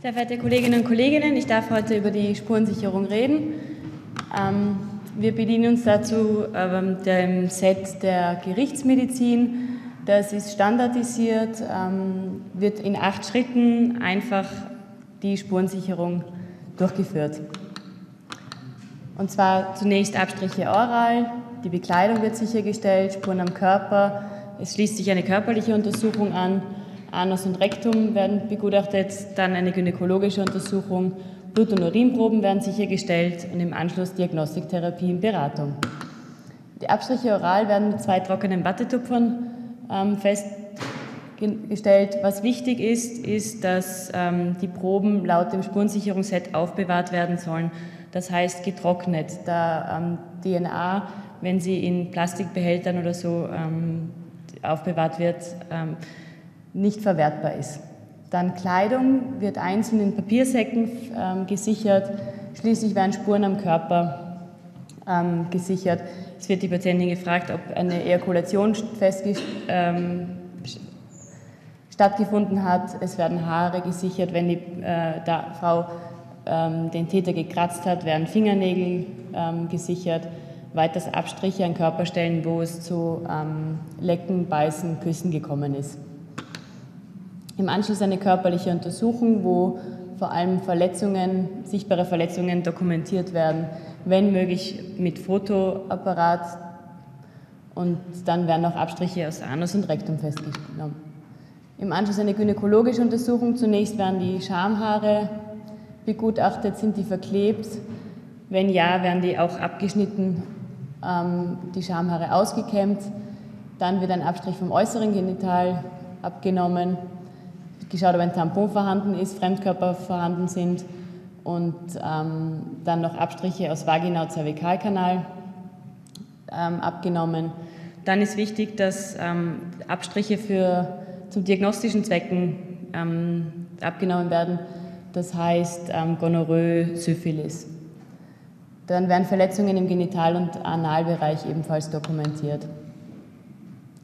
Sehr verehrte Kolleginnen und Kollegen, ich darf heute über die Spurensicherung reden. Ähm, wir bedienen uns dazu ähm, dem Set der Gerichtsmedizin. Das ist standardisiert, ähm, wird in acht Schritten einfach die Spurensicherung durchgeführt. Und zwar zunächst Abstriche oral, die Bekleidung wird sichergestellt, Spuren am Körper, es schließt sich eine körperliche Untersuchung an, Anus und Rektum werden begutachtet, dann eine gynäkologische Untersuchung, Blut- und Urinproben werden sichergestellt und im Anschluss Diagnostik, Therapie und Beratung. Die Abstriche oral werden mit zwei trockenen Wattetupfern ähm, festgestellt. Was wichtig ist, ist, dass ähm, die Proben laut dem Spurensicherungsset aufbewahrt werden sollen. Das heißt getrocknet, da ähm, DNA, wenn sie in Plastikbehältern oder so ähm, aufbewahrt wird, ähm, nicht verwertbar ist. Dann Kleidung wird einzeln in Papiersäcken ähm, gesichert. Schließlich werden Spuren am Körper ähm, gesichert. Es wird die Patientin gefragt, ob eine Ejakulation ähm, stattgefunden hat. Es werden Haare gesichert. Wenn die äh, Frau ähm, den Täter gekratzt hat, werden Fingernägel ähm, gesichert. Weiters Abstriche an Körperstellen, wo es zu ähm, Lecken, Beißen, Küssen gekommen ist. Im Anschluss eine körperliche Untersuchung, wo vor allem Verletzungen, sichtbare Verletzungen dokumentiert werden, wenn möglich mit Fotoapparat und dann werden auch Abstriche aus Anus und Rektum festgenommen. Im Anschluss eine gynäkologische Untersuchung. Zunächst werden die Schamhaare begutachtet, sind die verklebt? Wenn ja, werden die auch abgeschnitten, ähm, die Schamhaare ausgekämmt. Dann wird ein Abstrich vom äußeren Genital abgenommen geschaut, ob ein Tampon vorhanden ist, Fremdkörper vorhanden sind und ähm, dann noch Abstriche aus Vagina und Cervikalkanal ähm, abgenommen. Dann ist wichtig, dass ähm, Abstriche für, zu diagnostischen Zwecken ähm, abgenommen werden, das heißt ähm, Gonorrhoe, Syphilis. Dann werden Verletzungen im Genital- und Analbereich ebenfalls dokumentiert.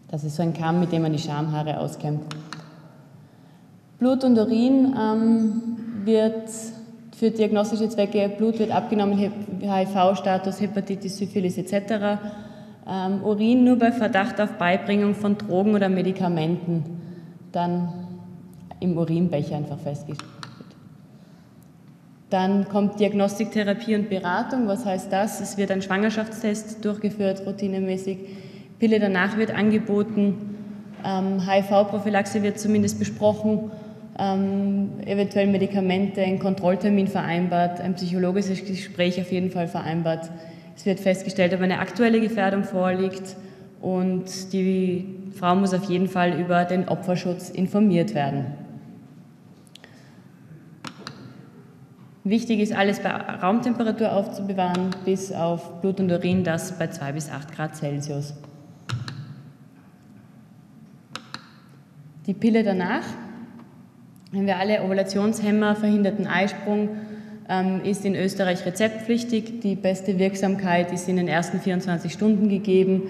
Das ist so ein Kamm, mit dem man die Schamhaare auskämmt. Blut und Urin ähm, wird für diagnostische Zwecke, Blut wird abgenommen, HIV-Status, Hepatitis, Syphilis etc. Ähm, Urin nur bei Verdacht auf Beibringung von Drogen oder Medikamenten, dann im Urinbecher einfach festgestellt. Dann kommt Diagnostik, Therapie und Beratung. Was heißt das? Es wird ein Schwangerschaftstest durchgeführt, routinemäßig. Pille danach wird angeboten. Ähm, HIV-Prophylaxe wird zumindest besprochen ähm, eventuell Medikamente, ein Kontrolltermin vereinbart, ein psychologisches Gespräch auf jeden Fall vereinbart. Es wird festgestellt, ob eine aktuelle Gefährdung vorliegt und die Frau muss auf jeden Fall über den Opferschutz informiert werden. Wichtig ist, alles bei Raumtemperatur aufzubewahren, bis auf Blut und Urin, das bei 2 bis 8 Grad Celsius. Die Pille danach wenn wir alle Ovulationshemmer verhinderten Eisprung ähm, ist in Österreich rezeptpflichtig. Die beste Wirksamkeit ist in den ersten 24 Stunden gegeben,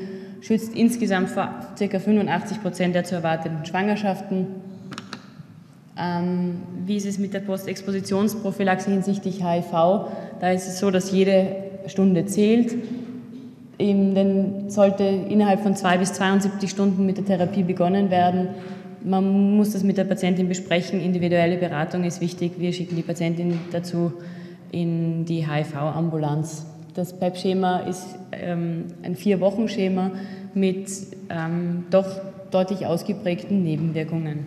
schützt insgesamt vor ca. 85 Prozent der zu erwartenden Schwangerschaften. Ähm, wie ist es mit der Postexpositionsprophylaxe hinsichtlich HIV? Da ist es so, dass jede Stunde zählt. Eben, sollte innerhalb von zwei bis 72 Stunden mit der Therapie begonnen werden. Man muss das mit der Patientin besprechen. Individuelle Beratung ist wichtig. Wir schicken die Patientin dazu in die HIV-Ambulanz. Das PEP-Schema ist ähm, ein Vier-Wochen-Schema mit ähm, doch deutlich ausgeprägten Nebenwirkungen.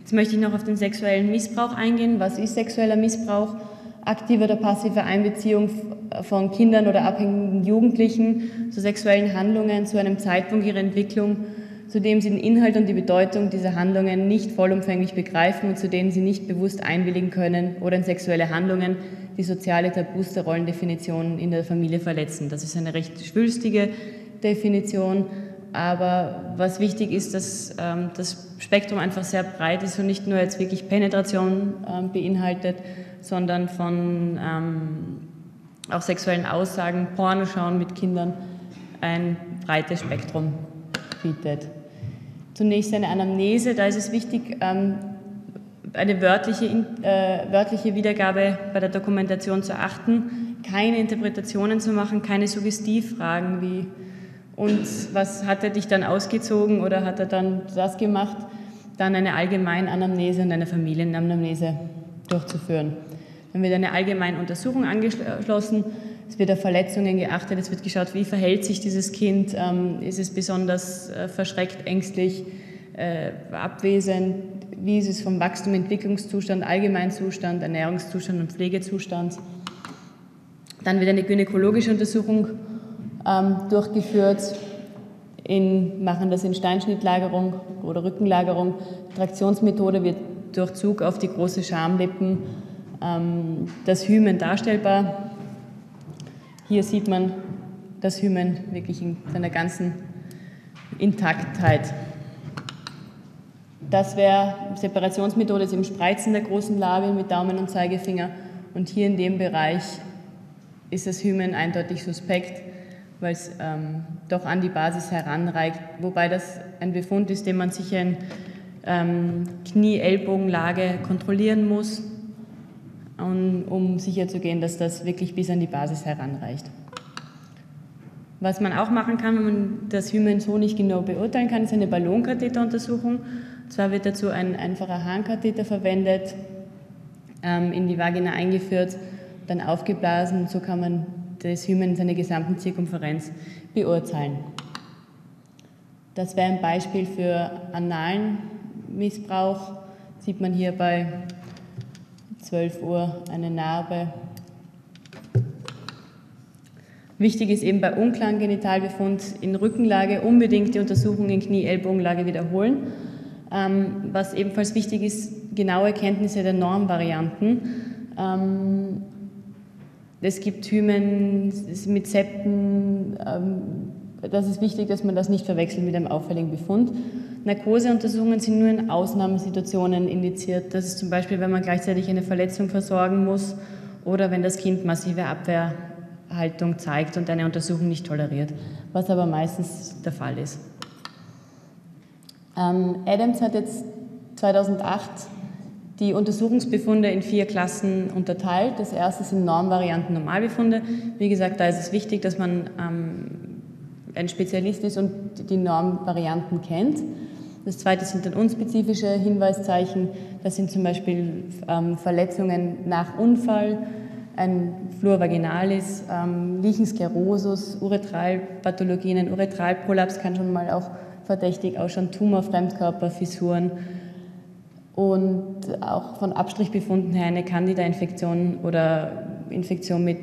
Jetzt möchte ich noch auf den sexuellen Missbrauch eingehen. Was ist sexueller Missbrauch? Aktive oder passive Einbeziehung von Kindern oder abhängigen Jugendlichen zu sexuellen Handlungen zu einem Zeitpunkt ihrer Entwicklung, zu dem sie den Inhalt und die Bedeutung dieser Handlungen nicht vollumfänglich begreifen und zu denen sie nicht bewusst einwilligen können oder in sexuelle Handlungen, die soziale Tabus der Rollendefinition in der Familie verletzen. Das ist eine recht schwülstige Definition, aber was wichtig ist, dass ähm, das Spektrum einfach sehr breit ist und nicht nur jetzt wirklich Penetration ähm, beinhaltet, sondern von ähm, auch sexuellen Aussagen, Pornoschauen mit Kindern ein breites Spektrum bietet. Zunächst eine Anamnese, da ist es wichtig, ähm, eine wörtliche, äh, wörtliche Wiedergabe bei der Dokumentation zu achten, keine Interpretationen zu machen, keine Suggestivfragen wie und was hat er dich dann ausgezogen oder hat er dann das gemacht, dann eine Allgemeinanamnese und eine Familienanamnese durchzuführen. Dann wird eine allgemeine Untersuchung angeschlossen, es wird auf Verletzungen geachtet, es wird geschaut, wie verhält sich dieses Kind, ähm, ist es besonders äh, verschreckt, ängstlich, äh, abwesend, wie ist es vom Wachstum, Entwicklungszustand, Allgemeinzustand, Ernährungszustand und Pflegezustand. Dann wird eine gynäkologische Untersuchung ähm, durchgeführt, in, machen das in Steinschnittlagerung oder Rückenlagerung. Traktionsmethode wird durch Zug auf die große Schamlippen ähm, das Hymen darstellbar. Hier sieht man das Hymen wirklich in seiner ganzen Intaktheit. Das wäre Separationsmethode ist im Spreizen der großen Label mit Daumen und Zeigefinger. Und hier in dem Bereich ist das Hymen eindeutig suspekt, weil es ähm, doch an die Basis heranreicht. Wobei das ein Befund ist, den man sicher in ähm, Knie-Ellbogenlage kontrollieren muss, um, um sicherzugehen, dass das wirklich bis an die Basis heranreicht. Was man auch machen kann, wenn man das Hymen so nicht genau beurteilen kann, ist eine Ballonkatheteruntersuchung. Zwar wird dazu ein einfacher Harnkatheter verwendet, ähm, in die Vagina eingeführt, dann aufgeblasen. So kann man das Hymen in seiner gesamten Zirkumferenz beurteilen. Das wäre ein Beispiel für analen Missbrauch. Sieht man hier bei 12 Uhr eine Narbe. Wichtig ist eben bei unklaren Genitalbefund in Rückenlage unbedingt die Untersuchung in Knie-Ellbogenlage wiederholen. Ähm, was ebenfalls wichtig ist, genaue Kenntnisse der Normvarianten. Ähm, es gibt Hymen mit Septen. Ähm, das ist wichtig, dass man das nicht verwechselt mit einem auffälligen Befund. Narkoseuntersuchungen sind nur in Ausnahmesituationen indiziert. Das ist zum Beispiel, wenn man gleichzeitig eine Verletzung versorgen muss oder wenn das Kind massive Abwehrhaltung zeigt und eine Untersuchung nicht toleriert, was aber meistens der Fall ist. Ähm, Adams hat jetzt 2008 die Untersuchungsbefunde in vier Klassen unterteilt. Das erste sind Normvarianten Normalbefunde. Wie gesagt, da ist es wichtig, dass man ähm, ein Spezialist ist und die Normvarianten kennt. Das zweite sind dann unspezifische Hinweiszeichen. Das sind zum Beispiel ähm, Verletzungen nach Unfall, ein Flur vaginalis, ähm, Lichensklerosus, Uretralpathologien, ein Uretralprolaps kann schon mal auch verdächtig ausschauen, Tumor, Fremdkörper, Fissuren und auch von Abstrichbefunden her eine Candida-Infektion oder Infektion mit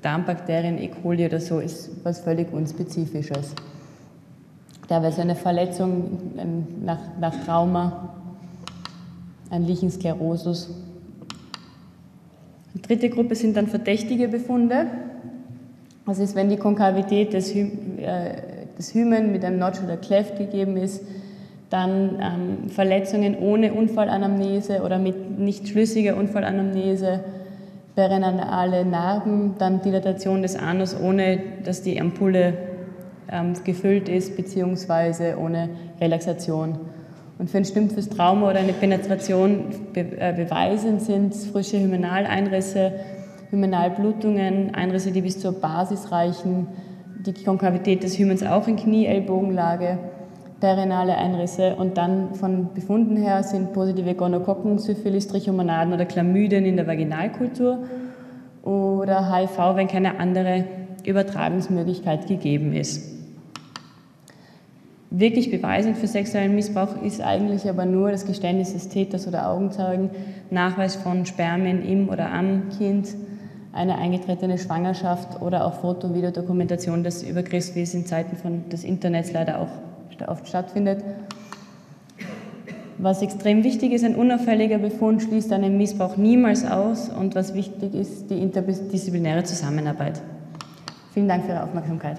Darmbakterien, E. coli oder so ist was völlig Unspezifisches. Teilweise eine Verletzung nach, nach Trauma, ein Lichensklerosus. Die dritte Gruppe sind dann verdächtige Befunde. Das ist, wenn die Konkavität des, äh, des Hymen mit einem Notch oder Cleft gegeben ist, dann ähm, Verletzungen ohne Unfallanamnese oder mit nicht schlüssiger Unfallanamnese, perineale Narben, dann Dilatation des Anus, ohne dass die Ampulle ähm, gefüllt ist, beziehungsweise ohne Relaxation. Und für ein stumpfes Trauma oder eine Penetration be äh, beweisend sind frische Hymenaleinrisse, Hymenalblutungen, Einrisse, die bis zur Basis reichen, die Konkavität des Hymens auch in Knie-Ellbogenlage perinale Einrisse und dann von Befunden her sind positive Gonokokken, Syphilis, Trichomonaden oder Chlamydien in der Vaginalkultur oder HIV, wenn keine andere Übertragungsmöglichkeit gegeben ist. Wirklich beweisend für sexuellen Missbrauch ist eigentlich aber nur das Geständnis des Täters oder Augenzeugen, Nachweis von Spermien im oder am Kind, eine eingetretene Schwangerschaft oder auch Foto- und Videodokumentation des Übergriffs, wie es in Zeiten von des Internets leider auch oft stattfindet. Was extrem wichtig ist, ein unauffälliger Befund schließt einen Missbrauch niemals aus und was wichtig ist, die interdisziplinäre Zusammenarbeit. Vielen Dank für Ihre Aufmerksamkeit.